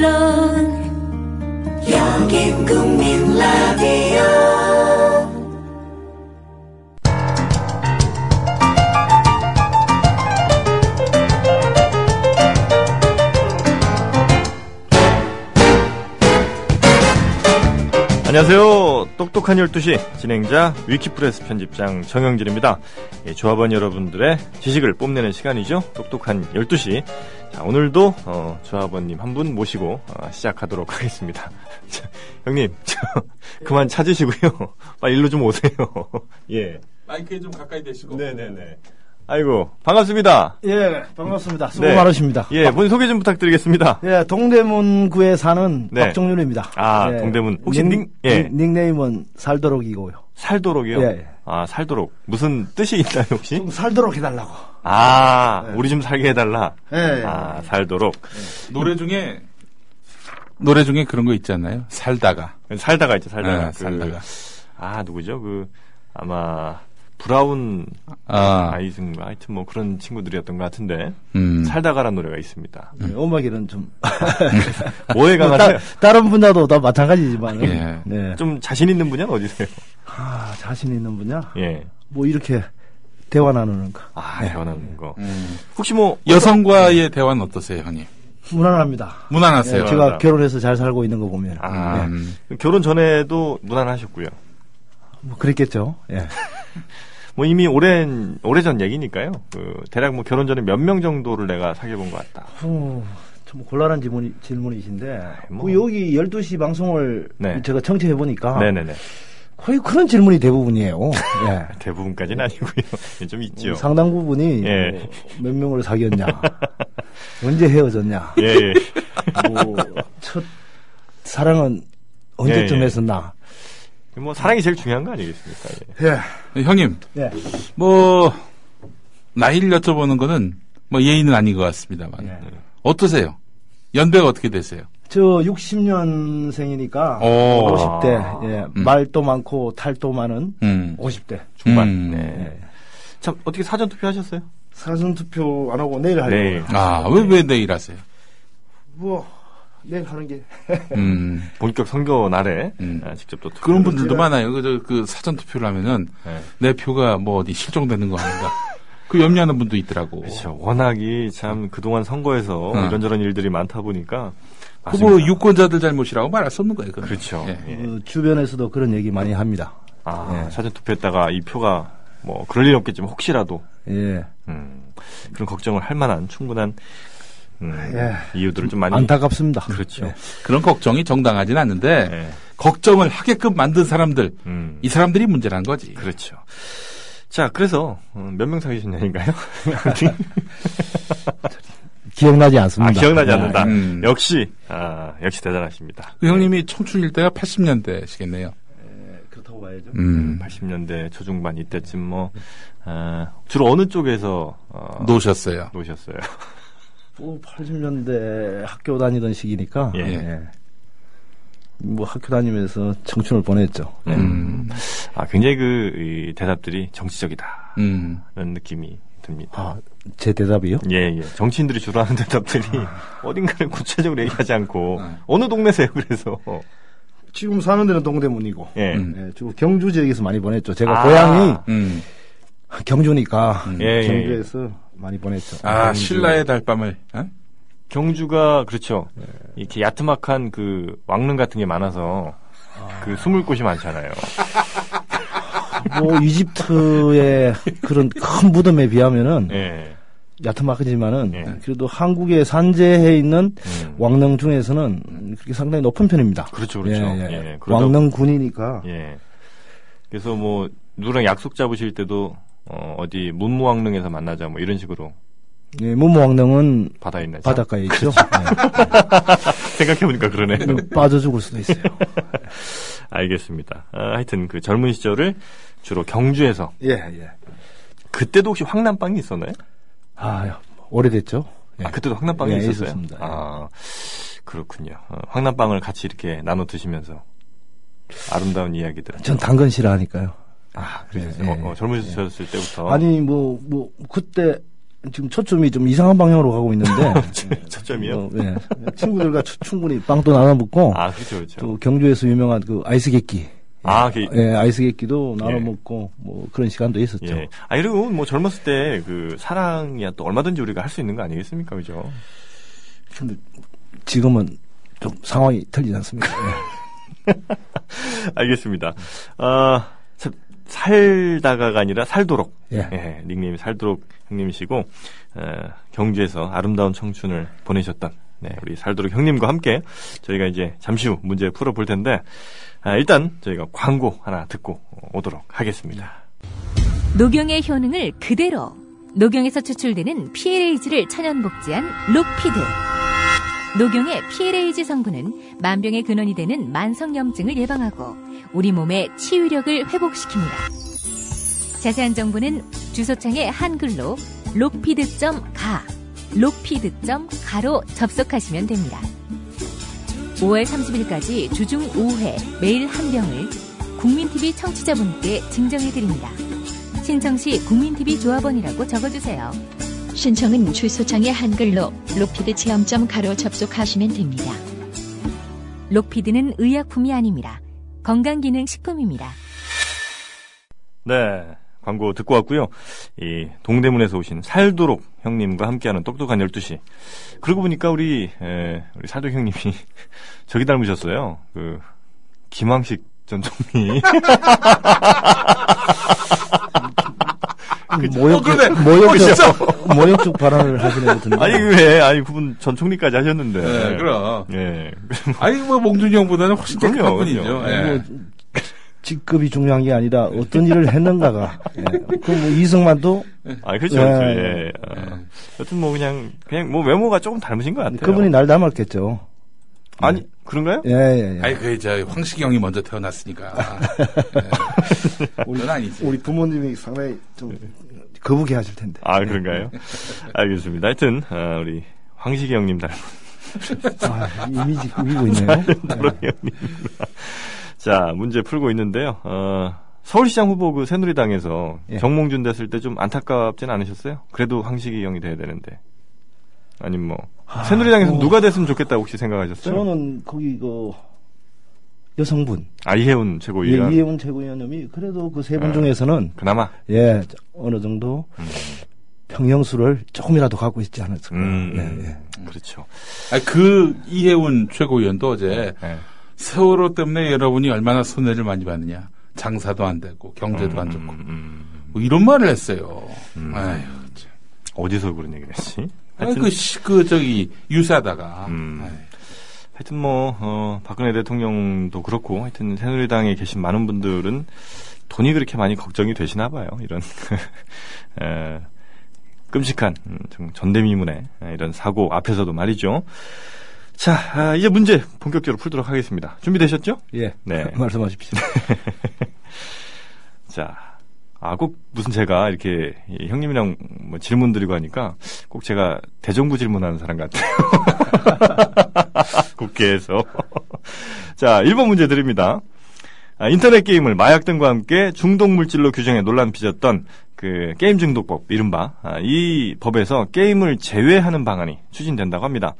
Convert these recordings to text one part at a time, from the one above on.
물론 여긴 국민 라디오 안녕하세요. 똑똑한 12시 진행자 위키프레스 편집장 정영진입니다. 예, 조합원 여러분들의 지식을 뽐내는 시간이죠. 똑똑한 12시. 자, 오늘도 어, 조합원님 한 분 모시고 어, 시작하도록 하겠습니다. 자, 형님, 저, 그만 찾으시고요. 빨리 일로 좀 오세요. 예. 마이크에 좀 가까이 대시고. 네네네. 아이고, 반갑습니다. 예, 반갑습니다. 수고 네. 많으십니다. 예, 본인 소개 좀 부탁드리겠습니다. 예, 동대문구에 사는 네. 박종윤입니다. 아, 예, 동대문. 혹시 닉, 닉- 예. 닉, 네임은 살도록이고요. 살도록이요? 예, 예. 아, 살도록. 무슨 뜻이 있나요, 혹시? 좀 살도록 해달라고. 아, 네. 우리 좀 살게 해달라. 예. 아, 살도록. 노래 중에 노래 중에 그런 거 있잖아요. 살다가. 살다가 있죠, 살다가. 네, 그, 살다가. 아, 누구죠? 그, 아마, 브라운 아, 아이즈인가? 하여튼 뭐 그런 친구들이었던 것 같은데, 음. 살다가라는 노래가 있습니다. 예, 음악에는 좀. 뭐에 뭐? 따, 다른 분야도 다 마찬가지지만. 예. 네. 좀 자신 있는 분야는 어디세요? 아, 자신 있는 분야? 예. 뭐 이렇게 대화 나누는 거. 아, 대화하는 거. 음. 혹시 뭐, 여성과의 대화는 어떠세요, 형님? 무난합니다. 무난하세요. 예, 제가 결혼해서 잘 살고 있는 거 보면. 아, 음. 결혼 전에도 무난하셨고요. 뭐 그랬겠죠. 예. 뭐 이미 오랜, 오래전 얘기니까요. 그, 대략 뭐 결혼 전에 몇 명 정도를 내가 사귀어 본 것 같다. 후, 좀 곤란한 질문이, 질문이신데. 뭐. 그 여기 12시 방송을 네. 제가 청취해 보니까. 네네네. 거의 그런 질문이 대부분이에요. 예. 대부분까지는 아니고요. 좀 있죠. 상당 부분이 예. 뭐, 몇 명을 사귀었냐, 언제 헤어졌냐, 예, 예. 뭐, 첫 사랑은 언제쯤 예, 예. 했었나. 뭐 사랑이 제일 중요한 거 아니겠습니까? 예. 예. 형님, 예. 뭐 나이를 여쭤보는 거는 뭐 예의는 아닌 것 같습니다만 예. 어떠세요? 연배가 어떻게 되세요? 저 60년생이니까 오. 50대, 예. 음. 말도 많고 탈도 많은 음. 50대. 중반. 음. 네. 예. 참 어떻게 사전 투표 하셨어요? 사전 투표 안 하고 내일 하려고. 네. 아, 왜, 왜 내일 하세요? 뭐, 내일 하는 게. 음. 본격 선거 날에 음. 아, 직접 또 투표. 그런 분들도 제가- 많아요. 그, 저, 그 사전 투표를 하면은 네. 내 표가 뭐 어디 실종되는 거 아닌가. 그 염려하는 분도 있더라고. 그렇죠. 워낙이 참 그동안 선거에서 어. 이런저런 일들이 많다 보니까 그뭐 맞습니다. 유권자들 잘못이라고 말할 수 없는 거예요. 그건. 그렇죠. 예. 예. 그 주변에서도 그런 얘기 많이 합니다. 아, 예. 사전 투표했다가 이 표가 뭐 그럴 일 없겠지만 혹시라도 예. 음, 그런 걱정을 할 만한 충분한 음, 예. 이유들을 좀 많이 안타깝습니다. 그렇죠. 예. 그런 걱정이 정당하진 않는데 예. 걱정을 하게끔 만든 사람들 음, 이 사람들이 문제란 거지. 그렇죠. 자, 그래서 어, 몇명 사귀셨냐니까요? 기억나지 아, 않습니다. 기억나지 예. 않는다. 음. 역시 아, 역시 대단하십니다. 그 형님이 청춘일 때가 80년대시겠네요. 예, 그렇다고 봐야죠. 음. 80년대 초중반 이때쯤 뭐 아, 주로 어느 쪽에서 어, 노셨어요. 노셨어요? 뭐 80년대 학교 다니던 시기니까 예. 예. 뭐 학교 다니면서 청춘을 보냈죠. 네. 음. 아, 굉장히 그 이, 대답들이 정치적이다. 음. 라는 느낌이 듭니다. 아, 제 대답이요? 예, 예. 정치인들이 주로 하는 대답들이 어딘가를 구체적으로 얘기하지 않고 아. 어느 동네세요? 그래서 지금 사는 데는 동대문이고 예, 음. 예, 주로 경주 지역에서 많이 보냈죠. 제가 아. 고향이 음. 경주니까 예, 예, 경주에서 많이 보냈죠. 아, 경주. 신라의 달밤을. 어? 경주가 그렇죠. 이렇게 야트막한 그 왕릉 같은 게 많아서 그 숨을 곳이 많잖아요. 뭐 이집트의 그런 큰 무덤에 비하면은 예. 얕은막하지만은 예. 그래도 한국에 산재해 있는 음. 왕릉 중에서는 그렇게 상당히 높은 편입니다. 그렇죠, 그렇죠. 예, 예. 예, 왕릉 군이니까 예. 그래서 뭐 누구랑 약속 잡으실 때도 어, 어디 문무왕릉에서 만나자 뭐 이런 식으로 예, 문무왕릉은 바다에 있나요? 바닷가에 있죠. 생각해보니까 그러네. 예. 빠져 죽을 수도 있어요. 알겠습니다. 아, 하여튼 그 젊은 시절을 주로 경주에서 예, 예. 그때도 혹시 황남빵이 있었나요? 아, 오래됐죠. 예. 아 그때도 황남빵이 예, 있었어요. 있었습니다. 예. 아 그렇군요. 어, 황남빵을 같이 이렇게 나눠 드시면서 아름다운 이야기들. 전 당근 싫어하니까요. 아 그러셨어요. 예, 어, 어, 젊으셨을 때부터. 아니 뭐 뭐 그때 지금 초점이 좀 이상한 방향으로 가고 있는데. 초점이요? 어, 예. 친구들과 추- 충분히 빵도 나눠 먹고. 아, 그렇죠, 그렇죠. 또 경주에서 유명한 그 아이스 객기. 아, 그, 예, 아이스 객기도 나눠 예. 먹고 뭐 그런 시간도 있었죠. 예. 아, 그리고 뭐 젊었을 때 그 사랑이야 또 얼마든지 우리가 할 수 있는 거 아니겠습니까? 그죠? 근데 지금은 좀 상황이 틀리지 않습니까? 예. 알겠습니다. 아, 참, 살다가가 아니라 살도록. 예. 닉네임이 살도록 형님이시고, 어, 경주에서 아름다운 청춘을 보내셨던, 네, 우리 살도록 형님과 함께 저희가 이제 잠시 후 문제 풀어볼 텐데, 아, 일단 저희가 광고 하나 듣고 오도록 하겠습니다. 녹용의 효능을 그대로 녹용에서 추출되는 PLAG를 천연 복제한 록피드 녹용의 PLAG 성분은 만병의 근원이 되는 만성염증을 예방하고 우리 몸의 치유력을 회복시킵니다. 자세한 정보는 주소창에 한글로 록피드.가 록피드.가로 접속하시면 됩니다. 5월 30일까지 주중 5회 매일 한 병을 국민TV 청취자분께 증정해드립니다. 신청 시 국민TV 조합원이라고 적어주세요. 신청은 주소창에 한글로 로피드 체험점 가로 접속하시면 됩니다. 록피드는 의약품이 아닙니다. 건강기능식품입니다. 네. 광고 듣고 왔고요. 이 동대문에서 오신 살도록 형님과 함께하는 똑똑한 12시. 그러고 보니까 우리 에, 우리 살도록 형님이 저기 닮으셨어요. 그 김황식 전 총리. 모욕, 그러네. 모욕적, 모욕적 발언을 하시는 것 같은데. 아니 왜? 아니 그분 전 총리까지 하셨는데. 네, 그럼. 예. 아니, 뭐, 몽준이 형보다는 훨씬 깨끗한 분이죠. 예. 뭐, 직급이 중요한 게 아니라 어떤 일을 했는가가. 예. 그뭐 이승만도 아 그렇죠. 그렇죠. 예. 예. 어. 여튼 뭐 그냥 그냥 뭐 외모가 조금 닮으신 것 같아요. 그분이 날 닮았겠죠. 아니 그런가요? 예, 예, 예. 아니, 그, 저, 형이 먼저 태어났으니까. 예. 그건 아니지. 우리 부모님이 상당히 좀 거북해 하실 텐데. 아 그런가요? 알겠습니다. 하여튼 어, 우리 황식이 형님 닮은 아, 이미지 꾸미고 있네요. 형님. 자 문제 풀고 있는데요. 어, 서울시장 후보 그 새누리당에서 예. 정몽준 됐을 때 좀 안타깝진 않으셨어요? 그래도 황식이 형이 돼야 되는데. 아니면 뭐 새누리당에서 뭐. 누가 됐으면 좋겠다고 혹시 생각하셨어요? 저는 거기 그 여성분 아 이혜훈 예, 최고위원. 이혜훈 최고위원님이 그래도 그 세분 아. 중에서는 그나마. 예 어느 정도 음. 평형수를 조금이라도 갖고 있지 않았을까. 음, 예, 예. 그렇죠. 아니, 그 이혜훈 최고위원도 어제 예. 세월호 때문에 여러분이 얼마나 손해를 많이 받느냐. 장사도 안 되고, 경제도 안 좋고. 음, 음. 뭐 이런 말을 했어요. 음. 아휴, 참. 어디서 그런 얘기를 했지? 아니, 그, 시- 그, 저기, 유사하다가. 하여튼 뭐, 어, 박근혜 대통령도 그렇고, 하여튼 새누리당에 계신 많은 분들은 돈이 그렇게 많이 걱정이 되시나 봐요. 이런, 에, 끔찍한, 음, 좀 전대미문의 에, 이런 사고 앞에서도 말이죠. 자, 아, 이제 문제 본격적으로 풀도록 하겠습니다. 준비되셨죠? 예. 네. 말씀하십시오. 자, 아, 꼭 무슨 제가 이렇게 이 형님이랑 뭐 질문 드리고 하니까 꼭 제가 대정부 질문하는 사람 같아요. 국회에서. 자, 1번 문제 드립니다. 아, 인터넷 게임을 마약 등과 함께 중독 물질로 규정해 논란 빚었던 그 게임 중독법 이른바 아, 이 법에서 게임을 제외하는 방안이 추진된다고 합니다.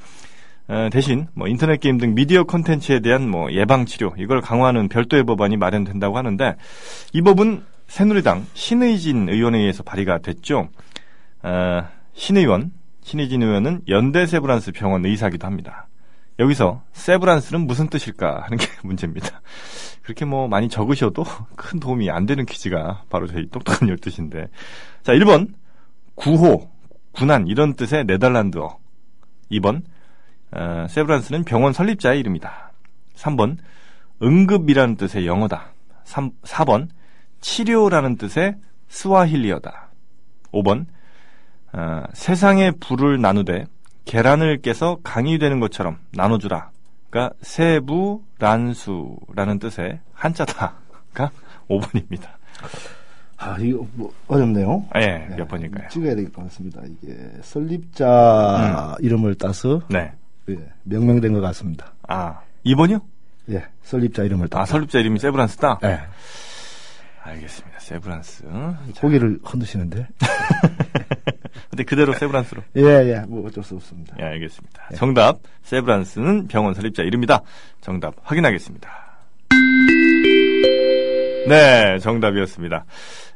어, 대신 뭐 인터넷 게임 등 미디어 콘텐츠에 대한 뭐 예방 치료 이걸 강화하는 별도의 법안이 마련된다고 하는데 이 법은 새누리당 신의진 의원에 의해서 발의가 됐죠. 어, 신 의원, 신의진 의원은 연대 세브란스 병원 의사기도 합니다. 여기서 세브란스는 무슨 뜻일까 하는 게 문제입니다. 그렇게 뭐 많이 적으셔도 큰 도움이 안 되는 퀴즈가 바로 저희 똑똑한 12시인데. 자, 1번 구호, 군한 이런 뜻의 네덜란드어. 2번 어, 세브란스는 병원 설립자의 이름이다. 3번 응급이라는 뜻의 영어다. 3, 4번 치료라는 뜻의 스와힐리어다. 5번 어, 세상의 불을 나누되 계란을 깨서 강이 되는 것처럼 나눠주라. 그러니까 세부란수라는 뜻의 한자다가 5번입니다. 아, 이거 뭐 어렵네요. 예, 몇 번일까요? 찍어야 될 것 같습니다. 이게 설립자 이름을 따서 네. 예, 명명된 것 같습니다. 아, 2번이요? 예, 설립자 이름을 따서. 아, 설립자 이름이 세브란스다? 예. 알겠습니다. 세브란스. 고개를 흔드시는데. 근데 그대로 세브란스로. 예, 예, 뭐 어쩔 수 없습니다. 예, 알겠습니다. 정답. 세브란스는 병원 설립자 이름이다. 정답 확인하겠습니다. 네, 정답이었습니다.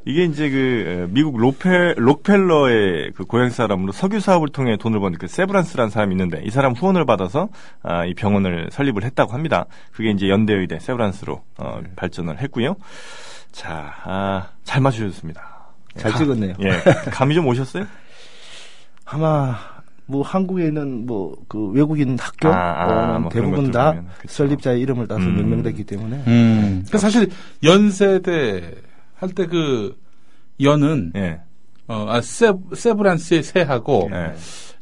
이게 이제 그 에, 미국 로페 록펠러의 그 고향 사람으로 석유 사업을 통해 돈을 버는 그 세브란스라는 사람이 있는데 이 사람 후원을 받아서 아, 이 병원을 설립을 했다고 합니다. 그게 이제 연대의대 세브란스로 어, 발전을 했고요. 자, 아, 잘 맞추셨습니다. 잘 찍었네요. 예, 감이 좀 오셨어요? 아마 뭐 한국에 있는 뭐 그 외국인 학교 아, 아, 어, 뭐 그런 대부분 다 보면. 설립자의 이름을 따서 음. 명명됐기 때문에 음. 그 사실 연세대 할 때 그 연은 예. 어, 아, 세, 세브란스의 세하고 예.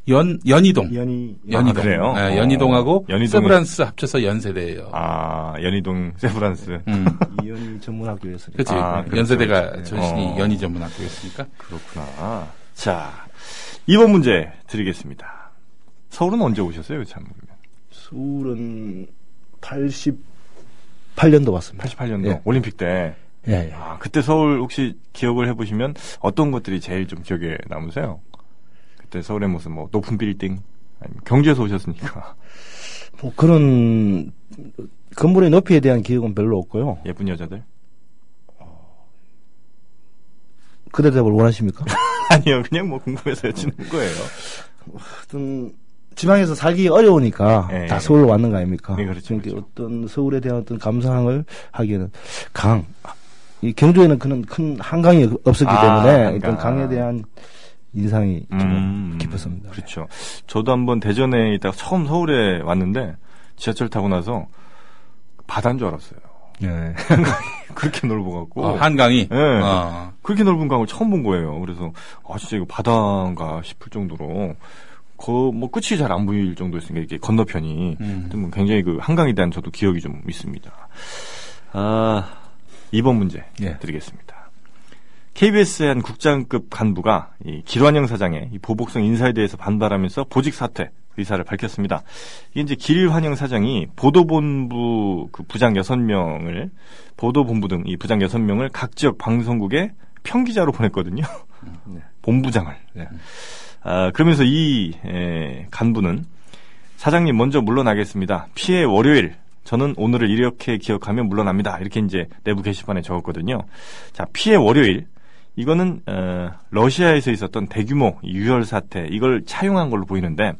연 연희동 연이 연희동 아, 그래요? 예, 어. 연희동하고 연희동이- 세브란스 합쳐서 연세대예요. 아, 연희동 세브란스. 음. 이연이 전문학교였으니까 그렇지. 아, 그렇죠, 연세대가 그렇죠. 전신이 어. 연희 전문학교였으니까. 그렇구나. 자, 이번 문제 드리겠습니다. 서울은 언제 오셨어요, 참? 서울은 88년도 왔습니다. 88년도 예. 올림픽 때. 예, 예. 아, 그때 서울 혹시 기억을 해보시면 어떤 것들이 제일 좀 기억에 남으세요? 그때 서울의 모습, 뭐, 높은 빌딩, 경주에서 오셨으니까. 뭐 그런 건물의 높이에 대한 기억은 별로 없고요. 예쁜 여자들? 그 대답을 원하십니까? 아니요, 그냥 뭐 궁금해서 여쭈는 거예요. 어떤 지방에서 살기 어려우니까 예, 다 예. 서울로 왔는 거 아닙니까? 네, 그렇죠, 그러니까 그렇죠. 어떤 서울에 대한 어떤 감상을 하기에는 강. 이 경주에는 그런 큰 한강이 없었기 아, 때문에 한강. 어떤 강에 대한 인상이 좀 음, 깊었습니다. 그렇죠. 저도 한번 대전에 있다가 처음 서울에 왔는데 지하철 타고 나서 바다인 줄 알았어요. 예. 그렇게 넓어갖고. 어, 한강이. 예. 어. 그렇게 넓은 강을 처음 본 거예요. 그래서 아 진짜 이거 바다인가 싶을 정도로 그 뭐 끝이 잘 안 보일 정도였으니까 이게 건너편이 음. 뭐 굉장히 그 한강에 대한 저도 기억이 좀 있습니다. 아 이번 문제 예. 드리겠습니다. KBS의 한 국장급 간부가 이 길환영 사장의 이 보복성 인사에 대해서 반발하면서 보직 사퇴 의사를 밝혔습니다. 이게 이제 길환영 사장이 보도본부 그 부장 6명을 보도본부 등 이 부장 6명을 각 지역 방송국에 평기자로 보냈거든요. 네. 본부장을. 네. 아, 그러면서 이 에, 간부는 사장님 먼저 물러나겠습니다. 피해 월요일 저는 오늘을 이렇게 기억하며 물러납니다. 이렇게 이제 내부 게시판에 적었거든요. 자, 피해 월요일 이거는 어, 러시아에서 있었던 대규모 유혈 사태 이걸 차용한 걸로 보이는데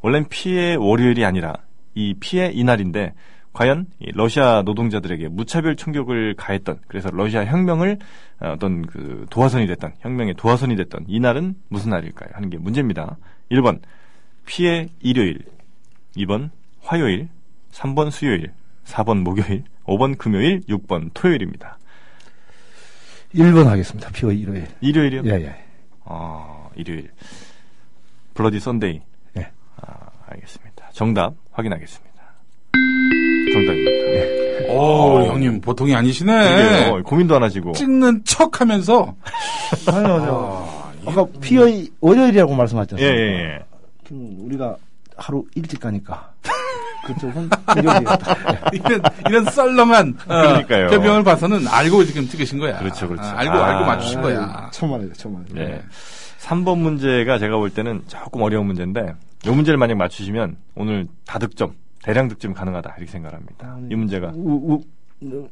원래는 피해 월요일이 아니라 이 피해 이날인데 과연 이 러시아 노동자들에게 무차별 총격을 가했던 그래서 러시아 혁명을 어, 어떤 그 도화선이 됐던 혁명의 도화선이 됐던 이날은 무슨 날일까요? 하는 게 문제입니다. 1번 피의 일요일 2번 화요일 3번 수요일 4번 목요일 5번 금요일 6번 토요일입니다. 1번 하겠습니다. 피의 일요일. 일요일이요? 예, 예. 아, 일요일. Bloody Sunday. 예. 아, 알겠습니다. 정답 확인하겠습니다. 정답입니다. 오, 형님 보통이 아니시네. 이게, 어, 고민도 안 하시고. 찍는 척 하면서. 아니요, 아니요. 아까 피어 월요일이라고 말씀하셨지 예? 예, 예. 음, 우리가 하루 일찍 가니까. 그쪽은. 예. 이런, 이런 썰렁한 어, 그러니까요. 개병을 봐서는 알고 지금 찍으신 거야. 그렇죠, 그렇죠. 아, 알고, 아, 알고 맞추신 거야. 천만이다, 천만. 네. 3번 문제가 제가 볼 때는 조금 어려운 문제인데, 이 문제를 만약 맞추시면 오늘 다득점, 대량 득점 가능하다. 이렇게 생각합니다. 이 문제가. 우, 우, 우,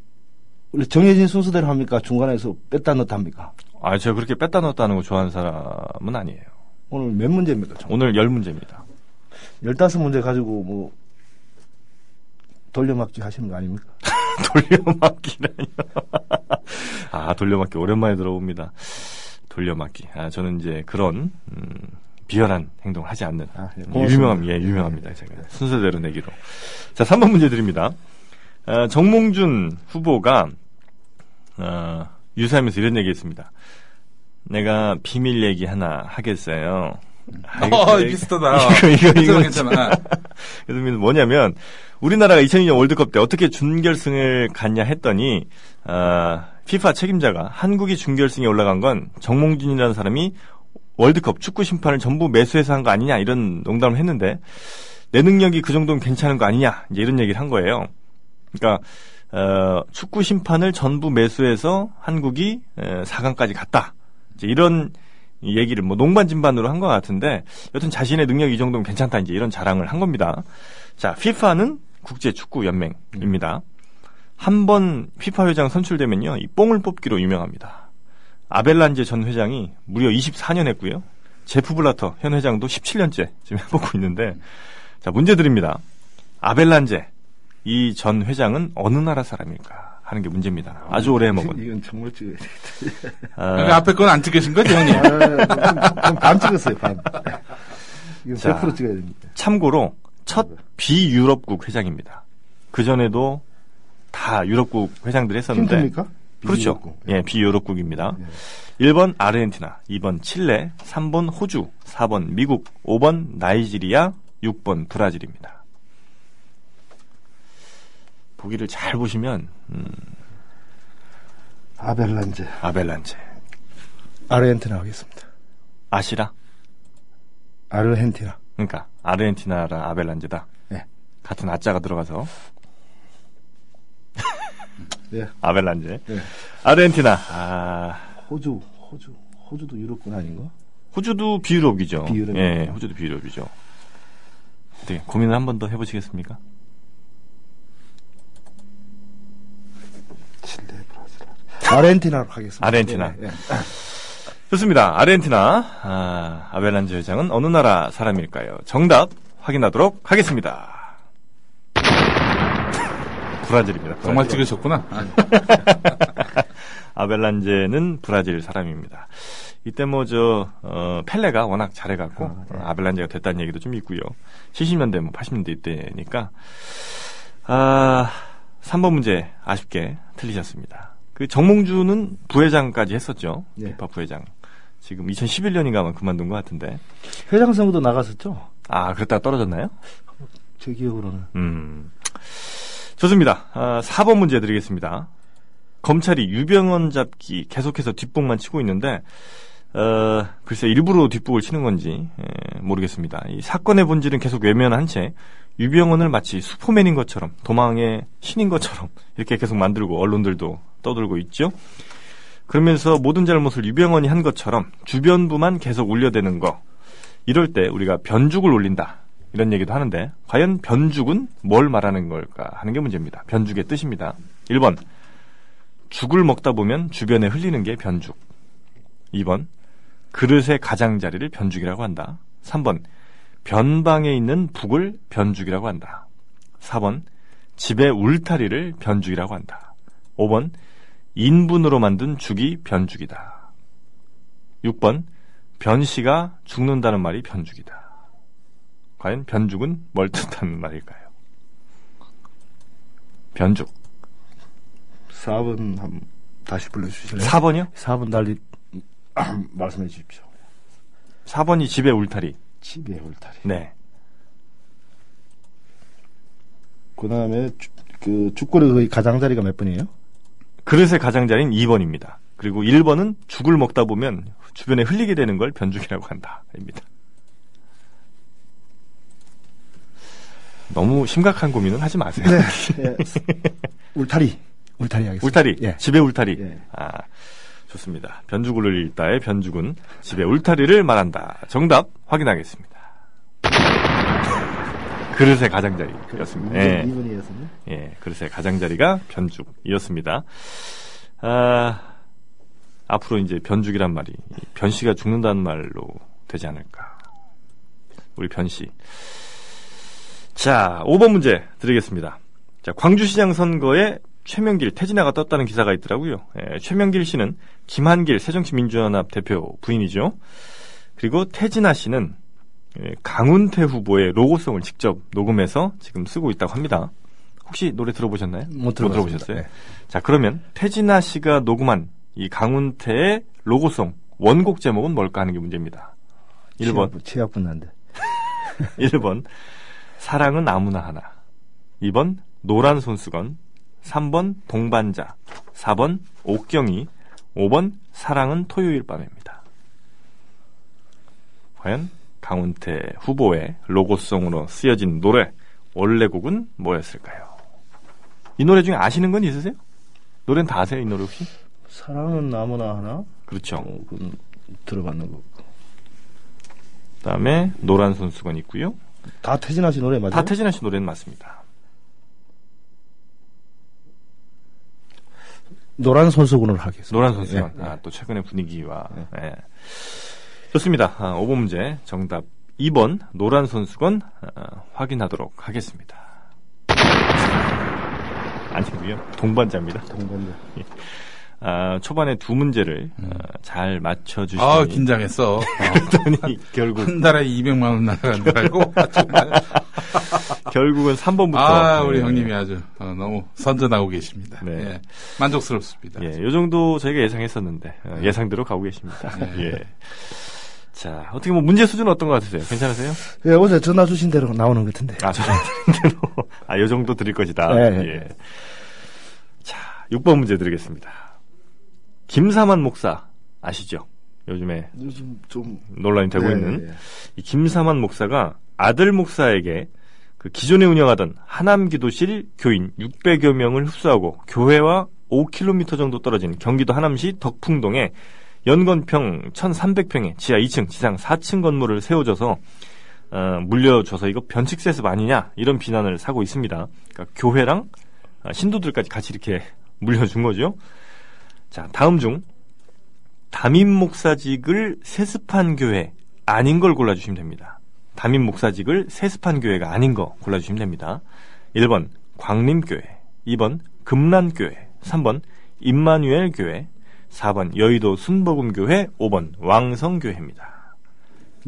원래 정해진 순서대로 합니까? 중간에서 뺐다 넣다 합니까? 아, 제가 그렇게 뺐다 넣었다 하는 거 좋아하는 사람은 아니에요. 오늘 몇 문제입니까? 총? 오늘 10문제입니다. 15문제 가지고 뭐, 돌려막기 하시는 거 아닙니까? 돌려막기라뇨. 아, 돌려막기 오랜만에 들어봅니다. 돌려막기. 아, 저는 이제 그런, 음, 비열한 행동을 하지 않는. 아, 예. 유명함, 예, 유명합니다. 제가. 순서대로 내기로. 자, 3번 문제 드립니다. 어, 정몽준 후보가, 어, 유사하면서 이런 얘기 했습니다. 내가 비밀 얘기 하나 하겠어요. 아, 이거- 어, 비슷하다. 이거, 이거, 괜찮아, 이거. 괜찮아. 그래서 뭐냐면 우리나라가 2002년 월드컵 때 어떻게 준결승을 갔냐 했더니 아, 피파 책임자가 한국이 준결승에 올라간 건 정몽준이라는 사람이 월드컵 축구 심판을 전부 매수해서 한 거 아니냐 이런 농담을 했는데 내 능력이 그 정도면 괜찮은 거 아니냐 이제 이런 얘기를 한 거예요. 그러니까 어, 축구 심판을 전부 매수해서 한국이 에, 4강까지 갔다. 이런 이 얘기를 뭐 농반 진반으로 한 것 같은데 여튼 자신의 능력 이 정도면 괜찮다 이제 이런 자랑을 한 겁니다. 자, FIFA는 국제 축구 연맹입니다. 한 번 FIFA 회장 선출되면요, 이 뽕을 뽑기로 유명합니다. 아벨란제 전 회장이 무려 24년 했고요. 제프 블라터 현 회장도 17년째 지금 해보고 있는데, 자, 문제 드립니다. 아벨란제, 이 전 회장은 어느 나라 사람일까? 하는 게 문제입니다. 아주 오래 해먹은. 이건 정말 찍어야 돼. 아, 그러니까 앞에 건 안 찍으신 거죠, 형님? 아, 반 찍었어요, 반. 이거 자. 100% 찍어야 됩니다. 참고로 첫 비유럽국 회장입니다. 그 전에도 다 유럽국 회장들 했었는데 힌트입니까? 그렇죠. 비유럽국. 예, 비유럽국입니다. 예. 1번 아르헨티나, 2번 칠레, 3번 호주, 4번 미국, 5번 나이지리아, 6번 브라질입니다. 보기를 잘 보시면 음, 아벨란제. 아벨란제, 아르헨티나 하겠습니다. 아시라, 아르헨티나. 그러니까 아르헨티나라 아벨란제다. 네. 같은 아자가 들어가서 네. 아벨란제. 네. 아르헨티나. 아, 호주, 호주, 호주도 유럽군 아닌가? 호주도 비유럽이죠. 비유럽. 예, 호주도 비유럽이죠. 네, 고민을 한 번 더 해보시겠습니까? 칠레, 브라질. 아르헨티나로 하겠습니다. 아르헨티나. 예, 예. 좋습니다. 아르헨티나. 아, 아벨란제 회장은 어느 나라 사람일까요? 정답 확인하도록 하겠습니다. 브라질입니다. 브라질. 정말 찍으셨구나. 아벨란제는 브라질 사람입니다. 이때 뭐저 어, 펠레가 워낙 잘해갖고 아, 네. 어, 아벨란제가 됐다는 얘기도 좀 있고요. 70년대 뭐 80년대 이때니까 아 3번 문제 아쉽게 틀리셨습니다. 그 정몽주는 부회장까지 했었죠. 네. 피파 부회장. 지금 2011년인가만 그만둔 것 같은데. 회장 선거도 나갔었죠? 아 그랬다가 떨어졌나요? 제 기억으로는. 음. 좋습니다. 아, 4번 문제 드리겠습니다. 검찰이 유병헌 잡기 계속해서 뒷북만 치고 있는데, 어, 글쎄 일부러 뒷북을 치는 건지 에, 모르겠습니다. 이 사건의 본질은 계속 외면한 채 유병헌을 마치 슈퍼맨인 것처럼 도망의 신인 것처럼 이렇게 계속 만들고 언론들도 떠들고 있죠. 그러면서 모든 잘못을 유병헌이 한 것처럼 주변부만 계속 울려대는 거. 이럴 때 우리가 변죽을 올린다. 이런 얘기도 하는데 과연 변죽은 뭘 말하는 걸까 하는 게 문제입니다. 변죽의 뜻입니다. 1번 죽을 먹다 보면 주변에 흘리는 게 변죽. 2번 그릇의 가장자리를 변죽이라고 한다. 3번 변방에 있는 북을 변죽이라고 한다. 4번 집의 울타리를 변죽이라고 한다. 5번 인분으로 만든 죽이 변죽이다. 6번 변씨가 죽는다는 말이 변죽이다. 과연 변죽은 뭘 뜻하는 말일까요? 변죽. 4번 한, 다시 불러주실래요? 4번이요? 4번 달리, 말씀해 주십시오. 4번이 집의 울타리. 집의 울타리. 네. 그 다음에, 그, 거의 가장자리가 몇 번이에요? 그릇의 가장자리는 2번입니다. 그리고 1번은 죽을 먹다 보면 주변에 흘리게 되는 걸 변죽이라고 한다. 입니다. 너무 심각한 고민은 하지 마세요. 예. 울타리. 울타리 하겠습니다. 울타리. 예. 집의 울타리. 예. 아, 좋습니다. 변죽을 흘릴 따의 변죽은 집의 울타리를 말한다. 정답 확인하겠습니다. 그릇의 가장자리였습니다. 예. 2번이었었네. 예, 그릇의 가장자리가 변죽이었습니다. 아, 앞으로 이제 변죽이란 말이 변씨가 죽는다는 말로 되지 않을까. 우리 변씨. 자, 5번 문제 드리겠습니다. 자, 광주시장 선거에 최명길, 태진아가 떴다는 기사가 있더라고요. 예, 최명길 씨는 김한길 새정치민주연합 대표 부인이죠. 그리고 태진아 씨는 예, 강훈태 후보의 로고송을 직접 녹음해서 지금 쓰고 있다고 합니다. 혹시 노래 들어보셨나요? 못. 들어보셨어요? 네. 자, 그러면 태진아 씨가 녹음한 이 강훈태의 로고송 원곡 제목은 뭘까 하는 게 문제입니다. 1번, 치약 분난데. 1번 사랑은 아무나 하나. 2번 노란 손수건. 3번 동반자. 4번 옥경이. 5번 사랑은 토요일 밤입니다. 과연 강훈태 후보의 로고송으로 쓰여진 노래 원래 곡은 뭐였을까요? 이 노래 중에 아시는 건 있으세요? 노래는 다 아세요? 이 노래 혹시? 사랑은 아무나 하나? 그렇죠. 어, 그건 들어봤는 거. 그다음에 노란 손수건 있고요. 다 태진아 씨 노래 맞아요? 다 태진아 씨 노래는 맞습니다. 노란 손수건을 하겠습니다. 노란 손수건. 예. 아, 또 최근의 분위기와. 예. 좋습니다. 아, 5번 문제 정답 2번 노란 손수건 아, 확인하도록 하겠습니다. 아니고요. 동반자입니다. 동반자. 아, 초반에 두 문제를 아, 잘 맞춰 주시니 아 긴장했어. 어. 그랬더니 결국 한 달에 200만 원 나가는 줄 알고. 결국은 3번부터 아 우리 형님이 아주 어, 너무 선전하고 계십니다. 네. 예, 만족스럽습니다. 예, 요 정도 저희가 예상했었는데 어, 네. 예상대로 가고 계십니다. 예. 자, 어떻게 뭐 문제 수준은 어떤 것 같으세요? 괜찮으세요? 예, 어제 전화 주신 대로 나오는 것 같은데. 아, 저는 대로 아, 요 정도 드릴 것이다. 네, 네. 예. 자, 6번 문제 드리겠습니다. 김사만 목사 아시죠? 요즘에 요즘 좀 논란이 되고 예, 있는 예. 이 김사만 목사가 아들 목사에게 그 기존에 운영하던 하남기도실 교인 600여 명을 흡수하고 교회와 5km 정도 떨어진 경기도 하남시 덕풍동에 연건평 1300평의 지하 2층, 지상 4층 건물을 세워줘서 어, 물려줘서 이거 변칙 세습 아니냐 이런 비난을 사고 있습니다. 그러니까 교회랑 아, 신도들까지 같이 이렇게 물려준 거죠. 자, 다음 중 담임 목사직을 세습한 교회 아닌 걸 골라주시면 됩니다. 담임 목사직을 세습한 교회가 아닌 거 골라주시면 됩니다. 1번 광림교회, 2번 금란교회, 3번 임마누엘 교회, 4번 여의도 순복음교회, 5번 왕성교회입니다.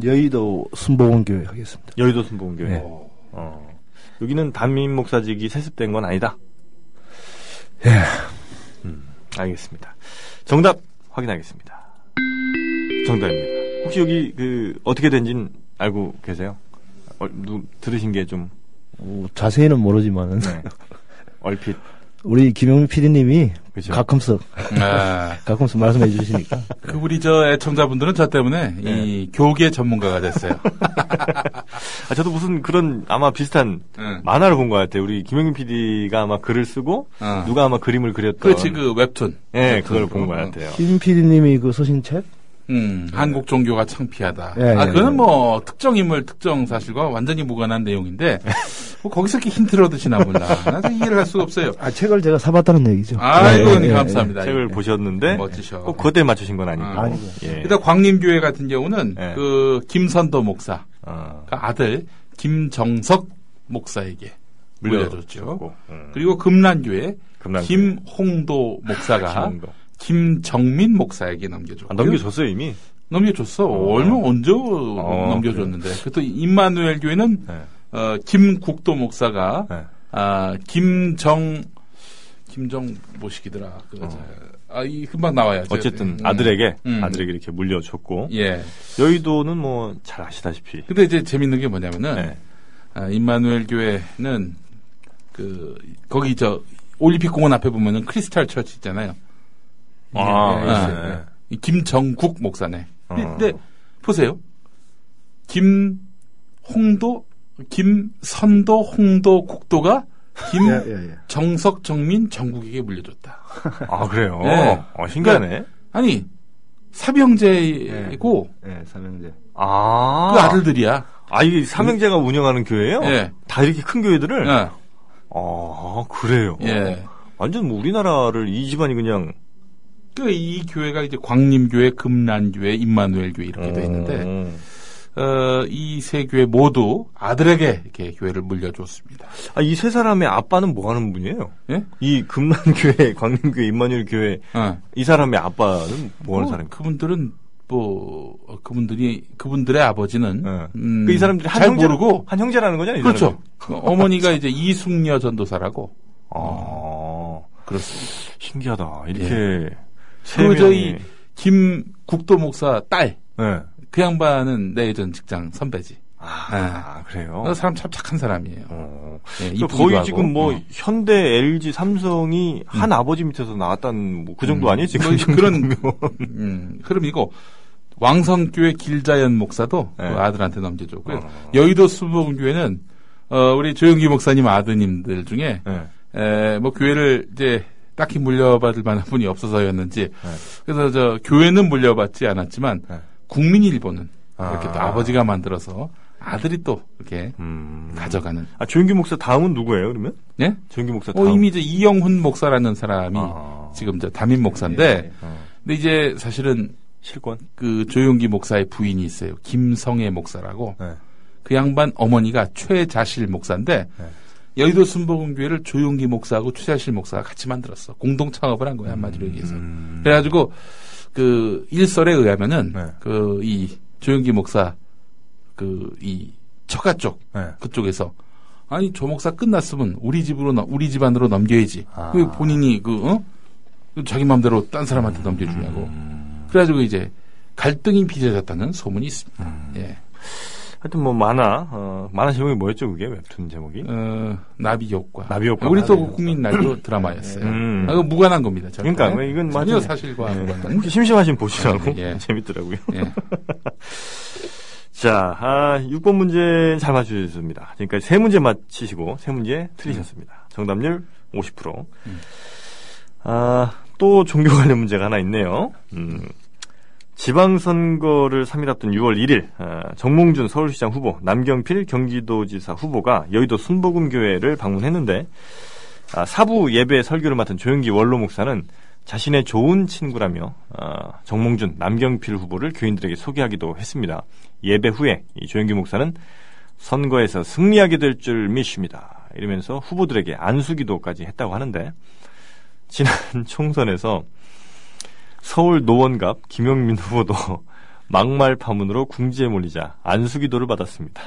여의도 순복음교회 하겠습니다. 여의도 순복음교회. 네. 어, 여기는 담임 목사직이 세습된 건 아니다. 예. 음, 알겠습니다. 정답 확인하겠습니다. 정답입니다. 혹시 여기 그 어떻게 된진 알고 계세요? 어, 누, 들으신 게 좀 어, 자세히는 모르지만은 네. 얼핏 우리 김용민 PD님이 그죠? 가끔씩 아, 가끔씩 말씀해 주시니까 그 우리 저 애청자분들은 저 때문에 네. 이 교계 전문가가 됐어요. 아, 저도 무슨 그런 아마 비슷한 응. 만화를 본 것 같아요. 우리 김영민 PD가 아마 글을 쓰고 어. 누가 아마 그림을 그렸던 그렇지 그 웹툰. 예, 웹툰. 그걸 본것 어. 같아요. 김 PD님이 그 쓰신 책 음, 한국 종교가 창피하다. 예, 아, 예, 그거는 예. 뭐 특정 인물, 특정 사실과 완전히 무관한 내용인데 뭐 거기서 이렇게 힌트를 얻으시나 몰라. 나도 이해를 할 수가 없어요. 아 책을 제가 사봤다는 얘기죠. 아이고, 예, 예, 감사합니다. 책을 예. 보셨는데 멋지셔. 꼭 그것에 맞추신 건 아니고. 아, 아니고. 예. 일단 광림교회 같은 경우는 예. 그 김선도 목사, 어, 그 아들 김정석 목사에게 물려줬죠. 음. 그리고 금란교회 금란교회. 김홍도 목사가 김홍도. 김정민 목사에게 넘겨줬고 아, 넘겨줬어요 이미. 넘겨줬어. 얼마 언제 넘겨줬는데. 그또 임마누엘 교회는 네. 어, 김국도 목사가 네. 아 김정 김정 뭐시기더라. 그, 저, 아, 이 금방 나와요. 저, 어쨌든 음. 아들에게 음. 아들에게 이렇게 물려줬고 예. 여의도는 뭐 잘 아시다시피. 근데 이제 재밌는 게 뭐냐면은 네. 아, 임마누엘 교회는 그 거기 저 올림픽 공원 앞에 보면은 크리스탈 처치 있잖아요. 아, 예, 네. 예, 예. 이 김정국 목사네. 근데, 어. 근데 보세요. 김홍도, 김선도, 홍도, 국도가 김 예, 예, 예. 정석, 정민, 정국에게 물려줬다. 아 그래요. 네. 어, 신기하네. 아니 사병제고 예, 삼형제. 아, 그 아들들이야. 아 이게 삼형제가 운영하는 교회예요? 예. 다 이렇게 큰 교회들을. 예. 아 그래요. 예. 완전 뭐 우리나라를 이 집안이 그냥 그이 교회가 이제 광림교회, 금란교회, 임마누엘 교회 이렇게 돼 있는데 음. 어, 이 세 교회 모두 아들에게 이렇게 교회를 물려줬습니다. 아, 이 세 사람의 아빠는 뭐 하는 분이에요? 예? 이 금란교회, 광림교회, 임마누엘 교회 어. 이 사람의 아빠는 뭐 하는 뭐, 사람이에요? 그분들은 뭐 어, 그분들이 그분들의 아버지는 네. 음, 그 이 사람들이 한잘 형제, 모르고 한 형제라는 거잖아요. 이 그렇죠. 사람들이. 어머니가 이제 이숙녀 전도사라고 아, 그렇습니다. 신기하다. 이렇게 세 그리고 저희 김 국도 목사 딸그 네. 양반은 내 예전 직장 선배지. 아, 그래요. 그 사람 참 착한 사람이에요. 어. 예, 그 이쁘기도 거의 하고. 지금 뭐 어. 현대, LG, 삼성이 한 아버지 밑에서 나왔다는 뭐 그 정도 아니에요? 지금 뭐 그런. 음, 흐름이고 왕성교회 길자연 목사도 네. 그 아들한테 넘겨줬고요. 어. 여의도 수복교회는 어, 우리 조영기 목사님 아드님들 중에 네. 에, 뭐 교회를 이제 딱히 물려받을 만한 분이 없어서였는지 네. 그래서 저 교회는 물려받지 않았지만 네. 국민일보는 이렇게 또 아. 아버지가 만들어서 아들이 또 이렇게 음. 가져가는. 아, 조영기 목사 다음은 누구예요, 그러면? 예? 조영기 목사 어, 다음. 이미 이제 이영훈 목사라는 사람이 아. 지금 저 담임 목사인데, 어. 근데 이제 사실은 실권? 그 조용기 목사의 부인이 있어요. 김성애 목사라고. 네. 그 양반 어머니가 최자실 목사인데 네. 여의도 순복음교회를 조용기 목사하고 최자실 목사가 같이 만들었어. 공동 창업을 한 거야 한마디로 얘기해서. 음. 그래가지고 그 일설에 의하면은 네. 그 이 조용기 목사 그 이 처가 쪽 네. 그쪽에서 아니 조 목사 끝났으면 우리 집으로 넘- 우리 집안으로 넘겨야지. 아. 왜 본인이 그 어? 그 자기 마음대로 딴 사람한테 넘겨주냐고. 음. 그래가지고 이제 갈등이 빚어졌다는 소문이 있습니다. 음. 예. 하여튼 뭐 만화, 어, 만화 제목이 뭐였죠, 그게? 웹툰 제목이? 어, 나비 효과. 나비 효과. 우리 또 나비 국민 날도 드라마였어요. 음. 아, 그 무관한 겁니다. 절대. 그러니까, 뭐 이건 전혀. 사실과. 혹시 심심하시면 보시라고. 예. 재밌더라고요. 예. 자, 아, 6번 문제 잘 맞추셨습니다. 지금까지 세 문제 맞히시고, 세 문제 틀리셨습니다. 정답률 50%. 음. 아, 또 종교 관련 문제가 하나 있네요. 음, 지방선거를 3일 앞둔 6월 1일, 아, 정몽준 서울시장 후보, 남경필 경기도지사 후보가 여의도 순복음교회를 방문했는데, 아, 사부 예배 설교를 맡은 조영기 원로 목사는 자신의 좋은 친구라며 아, 정몽준, 남경필 후보를 교인들에게 소개하기도 했습니다. 예배 후에 이 조영기 목사는 선거에서 승리하게 될 줄 믿습니다. 이러면서 후보들에게 안수기도까지 했다고 하는데 지난 총선에서 서울 노원갑 김영민 후보도 막말 파문으로 궁지에 몰리자 안수기도를 받았습니다.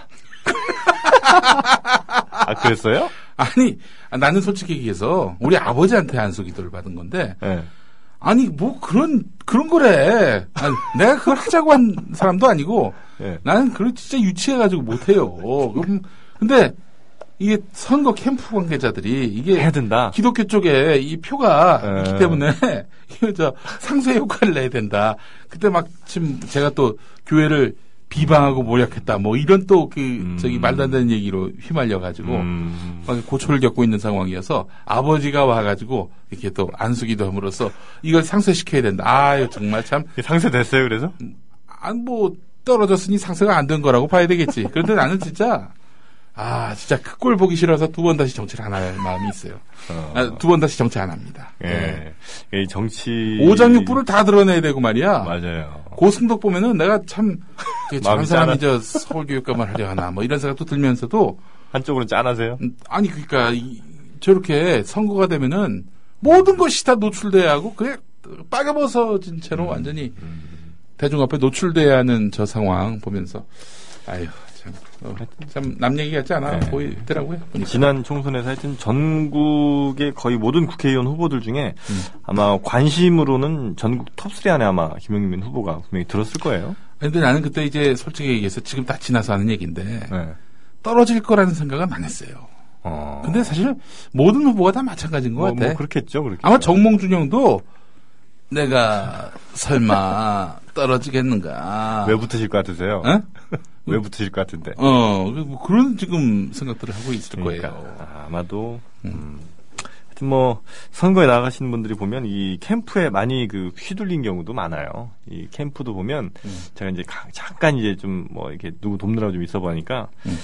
아 그랬어요? 아니, 아, 나는 솔직히 얘기해서 우리 아버지한테 안수기도를 받은 건데, 네. 아니, 뭐 그런, 그런 거래. 아니, 내가 그걸 하자고 한 사람도 아니고, 네. 나는 그걸 진짜 유치해가지고 못해요. 그럼, 근데, 이게 선거 캠프 관계자들이, 이게, 해야 된다. 기독교 쪽에 이 표가 예. 있기 때문에 이거 저 상쇄 효과를 내야 된다. 그때 마침 제가 또 교회를 비방하고 모략했다. 뭐 이런 또그 음. 저기 말도 안 되는 얘기로 휘말려 가지고 음. 막 고초를 겪고 있는 상황이어서 아버지가 와 가지고 이렇게 또 안수기도 함으로써 이걸 상쇄시켜야 된다. 아유 정말 참 상세 됐어요, 그래서? 안뭐 떨어졌으니 상쇄가 안 된 거라고 봐야 되겠지. 그런데 나는 진짜 아 진짜 그 꼴 보기 싫어서 두 번 다시 정치를 안 할 마음이 있어요. 아, 두번 다시 정치 안 합니다. 예. 이 정치. 오장육부를 다 드러내야 되고 말이야. 맞아요. 고승덕 보면은 내가 참 마음이 사람이 저 서울교육감을 하려 하나 뭐 이런 생각도 들면서도 한쪽으로는 짠하세요? 음, 아니 그러니까 이- 저렇게 선거가 되면은 모든 것이 다 노출돼야 하고 그래 빠개벗어진 채로 완전히 대중 앞에 노출돼야 하는 저 상황 보면서 아유 참, 어, 참남 얘기 같지 않아 네. 보이더라고요. 보니까. 지난 총선에서 하여튼 전국의 거의 모든 국회의원 후보들 중에 아마 관심으로는 전국 톱3 안에 아마 김영민 후보가 분명히 들었을 거예요. 근데 나는 그때 이제 솔직히 얘기해서 지금 다 지나서 하는 얘기인데 네. 떨어질 거라는 생각은 안 했어요. 어. 근데 사실 모든 후보가 다 마찬가지인 것 뭐, 같아. 뭐 그렇겠죠, 그렇게. 아마 정몽준 형도 내가 설마 떨어지겠는가. 왜 붙으실 것 같으세요? 어? 왜 붙으실 것 같은데? 어, 뭐 그런 지금 생각들을 하고 있을 그러니까 거예요. 아, 아마도 음. 하여튼 뭐 선거에 나가시는 분들이 보면 이 캠프에 많이 그 휘둘린 경우도 많아요. 이 캠프도 보면 음. 제가 이제 가- 잠깐 이제 좀 뭐 이렇게 누구 돕느라고 좀 있어 보니까 음.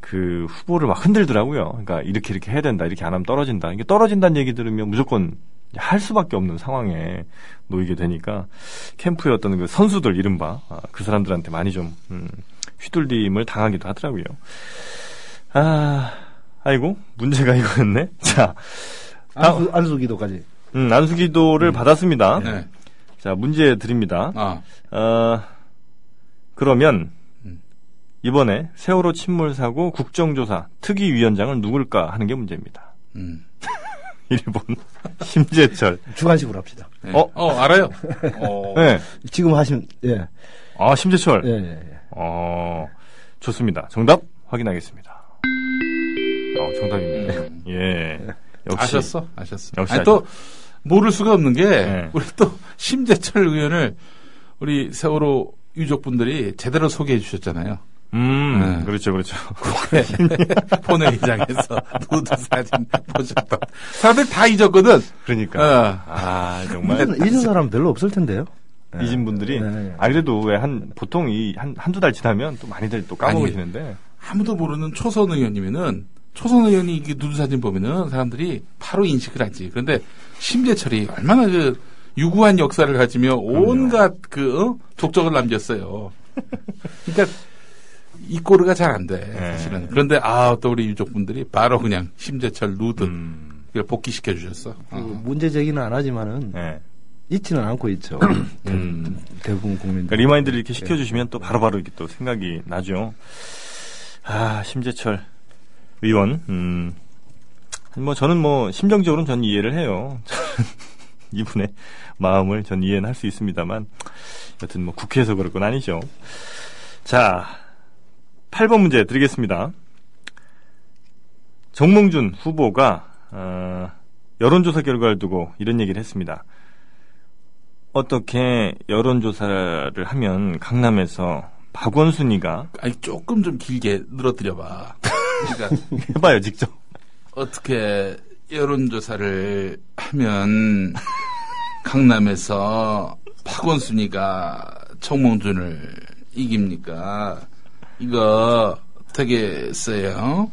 그 후보를 막 흔들더라고요. 그러니까 이렇게 이렇게 해야 된다, 이렇게 안 하면 떨어진다. 이게 떨어진다는 얘기 들으면 무조건 할 수밖에 없는 상황에 놓이게 되니까 캠프의 어떤 그 선수들 이른바 아, 그 사람들한테 많이 좀 음, 휘둘림을 당하기도 하더라고요. 아, 아이고 문제가 이거였네. 자, 안수, 안수기도까지. 음, 안수기도를 받았습니다. 네. 자, 문제 드립니다. 아, 어, 그러면 음. 이번에 세월호 침몰 사고 국정조사 특위위원장을 누굴까 하는 게 문제입니다. 음. 1번 심재철. 주관식으로 합시다. 네. 어? 어, 알아요. 어. 네. 지금 하시면, 예. 아 심재철. 예, 예, 예. 어, 좋습니다. 정답 확인하겠습니다. 어, 정답입니다. 음. 예. 역시 아셨어? 아셨어. 역시 아니, 또 모를 수가 없는 게 네. 우리 또 심재철 의원을 우리 세월호 유족분들이 제대로 소개해 주셨잖아요. 음, 네. 그렇죠, 그렇죠. 본회의장에서 누드 사진 보셨던 사람들 다 잊었거든. 그러니까 어. 아 정말 잊은, 잊은 사람 별로 없을 텐데요. 잊은 분들이 네. 아 그래도 왜 한 보통 이 한 한두 달 지나면 또 많이들 또 까먹으시는데 아무도 모르는 초선 의원이면은 초선 의원이 이게 누드 사진 보면은 사람들이 바로 인식을 하지. 그런데 심재철이 얼마나 그 유구한 역사를 가지며 온갖 그 어? 족적을 남겼어요. 그러니까 이 꼬르가 잘 안 돼. 네. 사실은. 그런데 아 또 우리 유족분들이 바로 그냥 심재철 누드 음, 복귀시켜 주셨어. 그 문제 제기는 안 하지만은 예. 잊지는 않고 있죠. 음. 대부분 국민들. 그러니까 remind를 이렇게 시켜주시면 또 바로 바로 이렇게 또 생각이 나죠. 아, 심재철 의원, 음, 뭐 저는 뭐 심정적으로는 전 이해를 해요. 이분의 마음을 전 이해는 할 수 있습니다만, 여튼 뭐 국회에서 그럴 건 아니죠. 자, 8번 문제 드리겠습니다. 정몽준 후보가, 어, 여론조사 결과를 두고 이런 얘기를 했습니다. 어떻게 여론조사를 하면 강남에서 박원순이가 아니 조금 좀 길게 늘어뜨려봐. 그러니까 해봐요 직접 어떻게 여론조사를 하면 강남에서 박원순이가 정몽준을 이깁니까? 이거 되겠어요?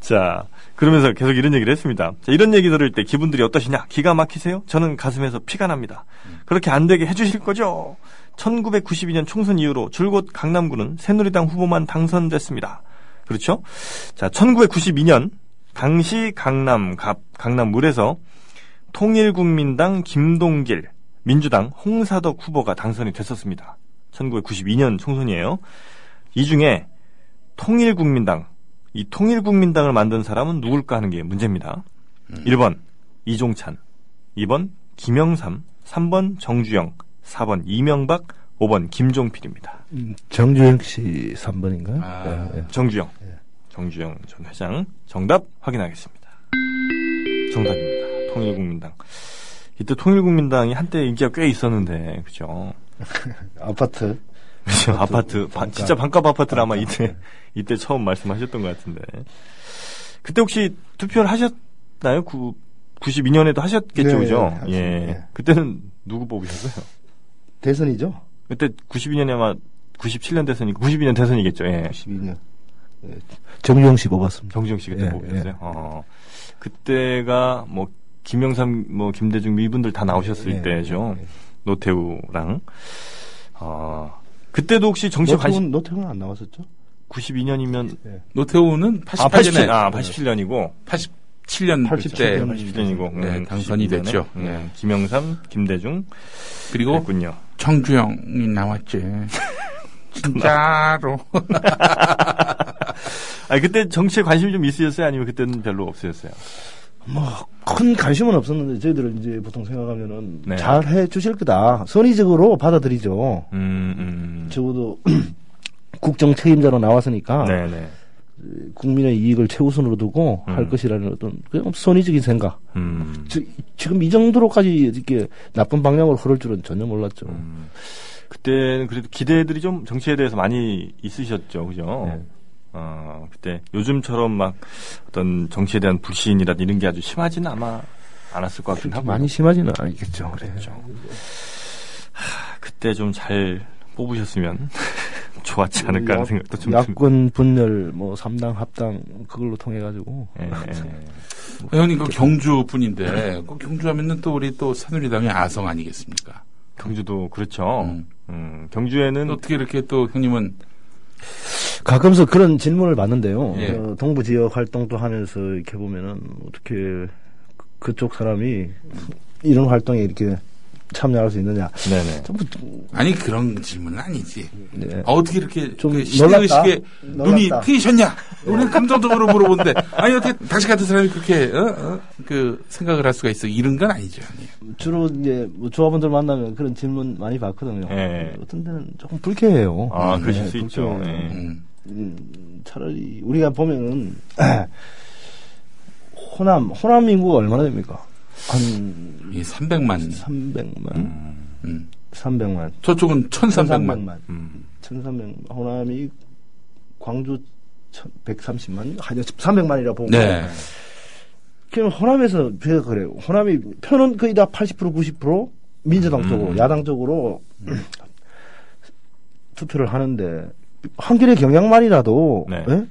자 그러면서 계속 이런 얘기를 했습니다. 자, 이런 얘기 들을 때 기분들이 어떠시냐? 기가 막히세요? 저는 가슴에서 피가 납니다. 그렇게 안 되게 해주실 거죠? 1992년 총선 이후로 줄곧 강남구는 새누리당 후보만 당선됐습니다. 그렇죠? 자 1992년 당시 강남 갑 강남물에서 통일국민당 김동길, 민주당 홍사덕 후보가 당선이 됐었습니다. 1992년 총선이에요. 이 중에 통일국민당, 이 통일국민당을 만든 사람은 누굴까 하는 게 문제입니다. 1번 이종찬, 2번 김영삼, 3번 정주영, 4번 이명박, 5번 김종필입니다. 음, 정주영 씨 3번인가요? 아. 정주영, 정주영 전 회장 정답 확인하겠습니다. 정답입니다. 통일국민당. 이때 통일국민당이 한때 인기가 꽤 있었는데, 그죠? 아파트. 그죠? 아파트, 반-. 진짜 반값 아파트를 아마 이때, 이때 처음 말씀하셨던 것 같은데. 그때 혹시 투표를 하셨나요? 구, 92년에도 하셨겠죠, 네, 그죠? 네, 예. 네. 그때는 누구 뽑으셨어요? 대선이죠? 그때 92년에 아마 97년 대선이, 92년 대선이겠죠, 예. 12년. 예. 정주영 씨 뽑았습니다. 정지영 씨 그때 예, 뽑으셨어요? 예. 어. 그때가 뭐, 김영삼, 뭐, 김대중 이분들 다 나오셨을 예, 때죠. 예. 노태우랑. 어, 그때도 혹시 정치 관심, 노태우는 안 나왔었죠? 92년이면, 노태우는 아, 88년에 87, 아, 87년이고, 87년 87때 년. 87년이고, 네, 당선이 됐죠. 음, 네. 김영삼, 김대중, 그리고 됐군요. 정주영이 나왔지. 진짜로. 아, 그때 정치에 관심이 좀 있으셨어요? 아니면 그때는 별로 없으셨어요? 뭐, 큰 관심은 없었는데, 저희들은 이제 보통 생각하면은, 네. 잘해 주실 거다. 선의적으로 받아들이죠. 음, 음. 적어도, 국정 책임자로 나왔으니까, 네네. 국민의 이익을 최우선으로 두고 음. 할 것이라는 어떤, 그냥 선의적인 생각. 음. 지, 지금 이 정도로까지 이렇게 나쁜 방향으로 흐를 줄은 전혀 몰랐죠. 음. 그때는 그래도 기대들이 좀 정치에 대해서 많이 있으셨죠, 그죠? 네. 어, 그때 요즘처럼 막 어떤 정치에 대한 불신이라든 이런 게 아주 심하지는 아마 않았을 것 같긴 하고. 많이 심하지는 않겠죠. 그랬죠. 하, 그때 좀 잘 뽑으셨으면 좋았지 않을까 하는 생각도 좀 듭니다. 야권 분열, 뭐, 삼당 합당, 그걸로 통해 가지고. 예, 예. 형님 그 경주 분인데 그 경주 하면은 또 우리 또 새누리당의 아성 아니겠습니까? 경주도 그렇죠. 음. 음, 경주에는 어떻게 이렇게 또 형님은 가끔씩 그런 질문을 받는데요. 예. 어, 동부 지역 활동도 하면서 이렇게 보면은 어떻게 그- 그쪽 사람이 이런 활동에 이렇게 참여할 수 있느냐. 네네. 전부 아니 그런 질문은 아니지. 네. 어, 떻게 이렇게 좀 그 시대의식에. 눈이. 트이셨냐? 우리는 감정적으로 물어보는데 아니 어떻게 당신 같은 사람이 그렇게 어? 어? 그 생각을 할 수가 있어? 이런 건 아니죠. 아니. 주로 이제 뭐 조합원들 만나면 그런 질문 많이 받거든요. 예. 어떤 데는 조금 불쾌해요. 아, 네, 그러실 수 있죠. 예. 음. 음, 차라리 우리가 보면은 호남 호남 인구가 얼마나 됩니까? 한 이 300만. 300만, 음. 300만, 저쪽은 1,300만. 1300만, 음. 1300만. 호남이 광주 130만, 한 300만이라 보고. 네. 그럼 호남에서 제가 그래요. 호남이 표는 거의 다 80% 90% 민주당 음. 쪽으로 야당 쪽으로 투표를 하는데 한길의 경향만이라도 네. 예?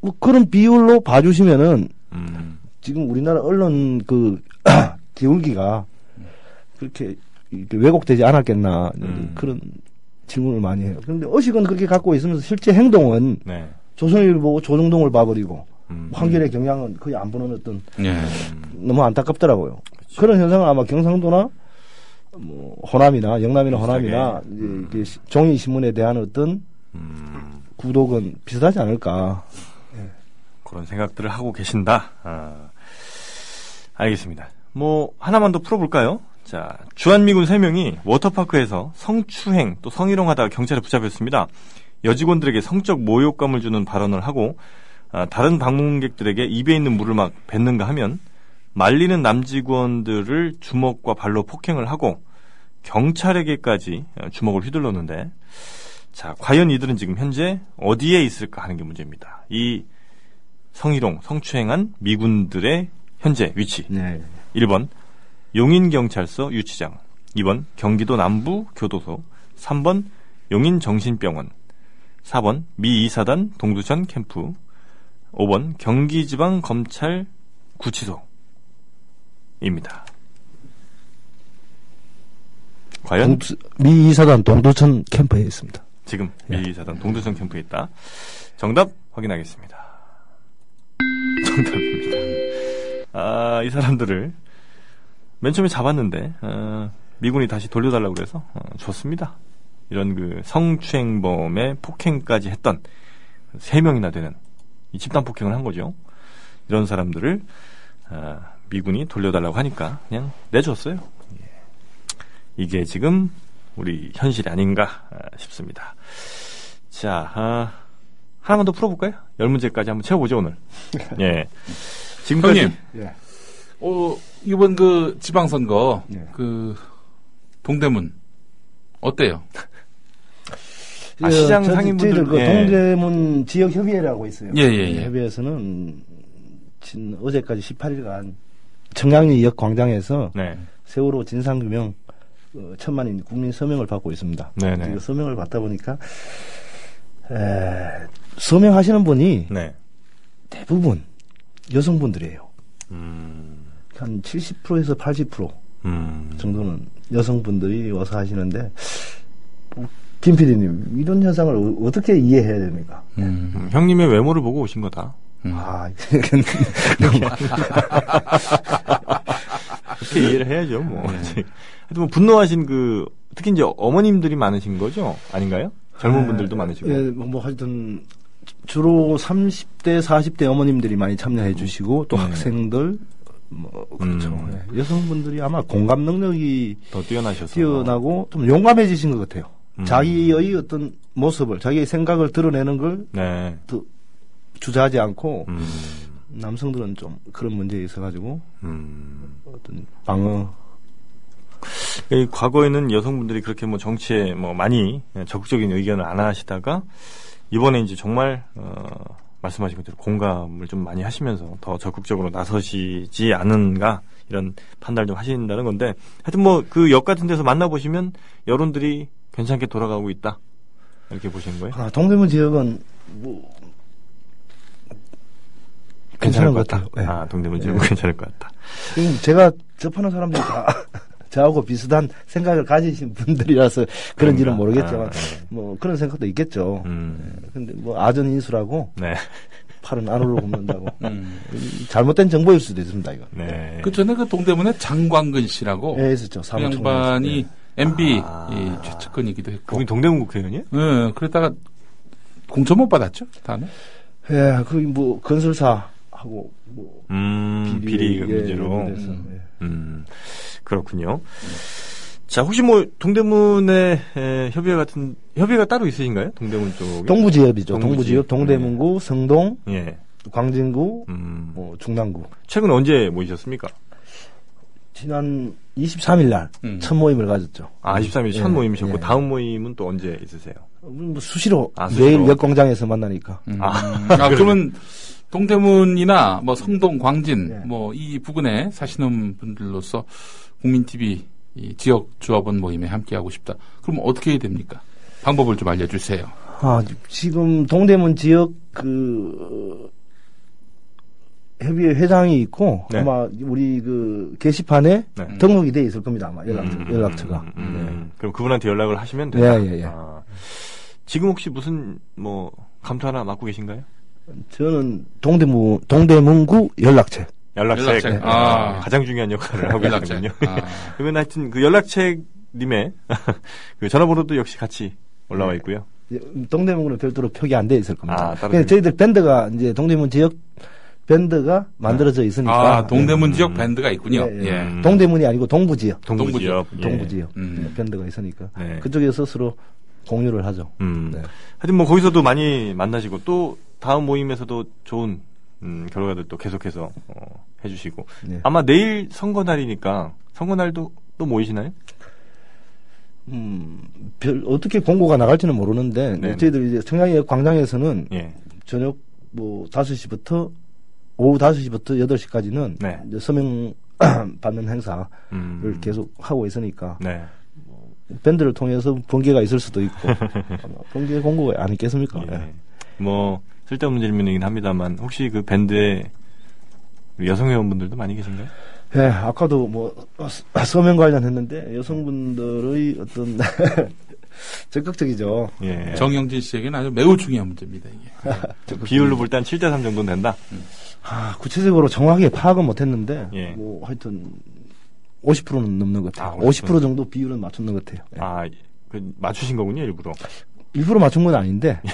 뭐 그런 비율로 봐주시면은 음. 지금 우리나라 언론 그 기울기가 그렇게 왜곡되지 않았겠나 음. 그런 질문을 많이 해요. 그런데 의식은 그렇게 갖고 있으면서 실제 행동은 네. 조선일보 조중동을 봐버리고 음. 한길의 경향은 거의 안 보는 어떤 예. 너무 안타깝더라고요. 그런 현상은 아마 경상도나 뭐 호남이나 영남이나. 호남이나 이제 이게 시- 종이 신문에 대한 어떤 음. 구독은 비슷하지 않을까. 그런 생각들을 하고 계신다. 아, 알겠습니다. 뭐 하나만 더 풀어볼까요? 자, 주한미군 3명이 워터파크에서 성추행 또 성희롱하다가 경찰에 붙잡혔습니다. 여직원들에게 성적 모욕감을 주는 발언을 하고 아, 다른 방문객들에게 입에 있는 물을 막 뱉는가 하면 말리는 남직원들을 주먹과 발로 폭행을 하고 경찰에게까지 어, 주먹을 휘둘렀는데 자, 과연 이들은 지금 현재 어디에 있을까 하는 게 문제입니다. 이 성희롱, 성추행한 미군들의 현재 위치. 네. 1번 용인경찰서 유치장 2번 경기도 남부 교도소 3번 용인정신병원 4번 미 2사단 동두천 캠프 5번 경기지방검찰 구치소입니다. 과연 동두- 미 이사단 동두천 캠프에 있습니다. 지금 미 2사단 동두천 캠프에 있다. 정답 확인하겠습니다. 정답입니다. 아, 이 사람들을 맨 처음에 잡았는데 어, 미군이 다시 돌려달라고 그래서 어, 줬습니다. 이런 그 성추행범의 폭행까지 했던 세 명이나 되는 이 집단 폭행을 한 거죠. 이런 사람들을 아, 미군이 돌려달라고 하니까 그냥 내줬어요. 예. 이게 지금 우리 현실이 아닌가 아, 싶습니다. 자, 아, 하나만 더 풀어볼까요? 열 문제까지 한번 채워보죠 오늘. 예. 지금까지 형님. 예. 어, 이번 그 지방선거, 예. 그, 동대문, 어때요? 아, 시장 저- 상인분들- 저희들 그 예. 동대문 지역 협의회라고 있어요. 예, 예, 예. 협의회에서는 진, 어제까지 18일간 청량리역 광장에서 네. 세월호 진상규명 어, 천만인 국민 서명을 받고 있습니다. 네네. 이 서명을 받다 보니까 에, 서명하시는 분이 네. 대부분 여성분들이에요. 음, 한 70%에서 80% 음. 정도는 여성분들이 와서 하시는데 뭐, 김 PD님 이런 현상을 어, 떻게 이해해야 됩니까? 음. 음, 형님의 외모를 보고 오신 거다. 아, 그렇게 이해를 해야죠, 뭐. 하여튼 뭐 분노하신 그 특히 이제 어머님들이 많으신 거죠? 아닌가요? 젊은 분들도 많으시고. 예, 뭐, 뭐 하여튼 주로 30대, 40대 어머님들이 많이 참여해 주시고 또 네. 학생들 뭐 그렇죠. 음. 예. 여성분들이 아마 공감 능력이 더 뛰어나셔서. 뛰어나고 좀 용감해지신 것 같아요. 음. 자기의 어떤 모습을, 자기의 생각을 드러내는 걸 네. 주저하지 않고 음, 남성들은 좀 그런 문제에 있어 가지고 음. 어떤 방어 이 과거에는 여성분들이 그렇게 뭐 정치에 뭐 많이 적극적인 의견을 안 하시다가 이번에 이제 정말 어 말씀하신 것대로 공감을 좀 많이 하시면서 더 적극적으로 나서시지 않은가 이런 판단을 좀 하신다는 건데 하여튼 뭐 그 역 같은 데서 만나 보시면 여론들이 괜찮게 돌아가고 있다 이렇게 보시는 거예요? 아, 동대문 지역은 뭐 괜찮은 것 같아요. 예. 아 동대문 지역 괜찮을 것 같다. 지금 제가 접하는 사람들이 다 저하고 비슷한 생각을 가지신 분들이라서 그런지는 그런가? 모르겠지만 아, 네. 뭐 그런 생각도 있겠죠. 음, 근데 뭐 아전 인수라고 네, 팔은 안으로 굽는다고 음. 잘못된 정보일 수도 있습니다 이거. 네. 그 전에 그 동대문에 장광근 씨라고 예, 있었죠. 그 사무총장. 양반이 MB 아. 이 최측근이기도 했고, 그분이 동대문 국회의원이에요? 예, 그러다가 공천 못 받았죠, 다음에. 예, 그 뭐 건설사 하고 뭐 음, 비리 예, 문제로. 그래서, 음. 예. 음, 그렇군요. 자, 혹시 뭐, 동대문에, 에, 협의회 같은, 협의회가 따로 있으신가요? 동대문 쪽에? 동부지역이죠. 동부지역. 동부지역, 동대문구, 성동, 예. 광진구, 음, 뭐 중랑구. 최근 언제 모이셨습니까? 지난 23일 날 음. 첫 모임을 가졌죠. 아, 23일 첫 예, 모임이셨고, 예. 다음 모임은 또 언제 있으세요? 뭐 수시로, 아, 수시로. 매일 역 광장에서 만나니까. 음. 아, 아, 그러면 동대문이나 뭐 성동, 광진, 네. 뭐이 부근에 사시는 분들로서 국민 TV 이 지역 조합원 모임에 함께하고 싶다. 그럼 어떻게 해야 됩니까? 방법을 좀 알려주세요. 아, 지금 동대문 지역 그 협의회 회장이 있고 네. 아마 우리 그 게시판에 네. 등록이 돼 있을 겁니다. 아마 연락 음, 연락처가. 음, 음. 그럼 그분한테 연락을 하시면 네. 된다. 예, 예, 예. 아, 지금 혹시 무슨 뭐 감투 하나 맡고 계신가요? 저는 동대문 동대문구 연락책. 연락책, 연락책. 네, 아. 가장 중요한 역할을 하고 연락책. 계시군요. 아. 그러면 하여튼 그 연락책 님의 그 전화번호도 역시 같이 올라와 있고요. 예, 동대문구는 별도로 표기 안 돼 있을 겁니다. 아, 따로 그냥 돼 저희들 밴드가 이제 동대문 지역 밴드가 만들어져 있으니까. 아, 동대문 지역 밴드가 있군요. 예, 예. 예. 음. 동대문이 아니고 동부 지역. 동부 지역. 예. 동부 지역 음. 밴드가 있으니까 네. 그쪽에서 서로 공유를 하죠. 음. 네. 하여튼 뭐 거기서도 많이 만나시고 또 다음 모임에서도 좋은 음, 결과들 또 계속해서 어, 해주시고 네. 아마 내일 선거 날이니까 선거 날도 또 모이시나요? 음, 별 어떻게 공고가 나갈지는 모르는데 네. 저희들 이제 청량역 광장에서는 예. 저녁 뭐 5시부터 오후 5시부터 8시까지는 네. 이제 서명 받는 행사를 음. 계속 하고 있으니까 네. 밴드를 통해서 번개가 있을 수도 있고 번개 공고가 안 있겠습니까? 예. 예. 뭐 쓸데없는 질문이긴 합니다만 혹시 그 밴드에 여성 회원분들도 많이 계신가요? 예, 아까도 뭐 서- 서명 관련했는데 여성분들의 어떤 적극적이죠. 예. 정영진 씨에게는 아주 매우 중요한 문제입니다. 이게. 비율로 볼 때 한 7대 3 정도는 된다. 아, 구체적으로 정확하게 파악은 못했는데 예. 뭐 하여튼 50%는 넘는 것 같아요. 아, 50%. 50% 정도 비율은 맞춘 것 같아요. 예. 아, 그 맞추신 거군요, 일부러. 일부러 맞춘 건 아닌데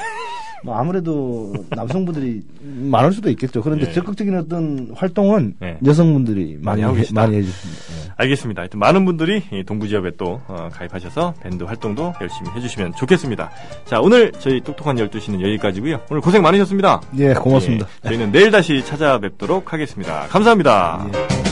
뭐 아무래도 남성분들이 많을 수도 있겠죠. 그런데 예. 적극적인 어떤 활동은 예. 여성분들이 많이 하고 해, 계시다. 많이 해주십니다. 예. 알겠습니다. 하여튼 많은 분들이 이 동부 지역에 또 어, 가입하셔서 밴드 활동도 열심히 해주시면 좋겠습니다. 자, 오늘 저희 똑똑한 12시는 여기까지고요. 오늘 고생 많으셨습니다. 예, 고맙습니다. 예, 저희는 내일 다시 찾아뵙도록 하겠습니다. 감사합니다. 예.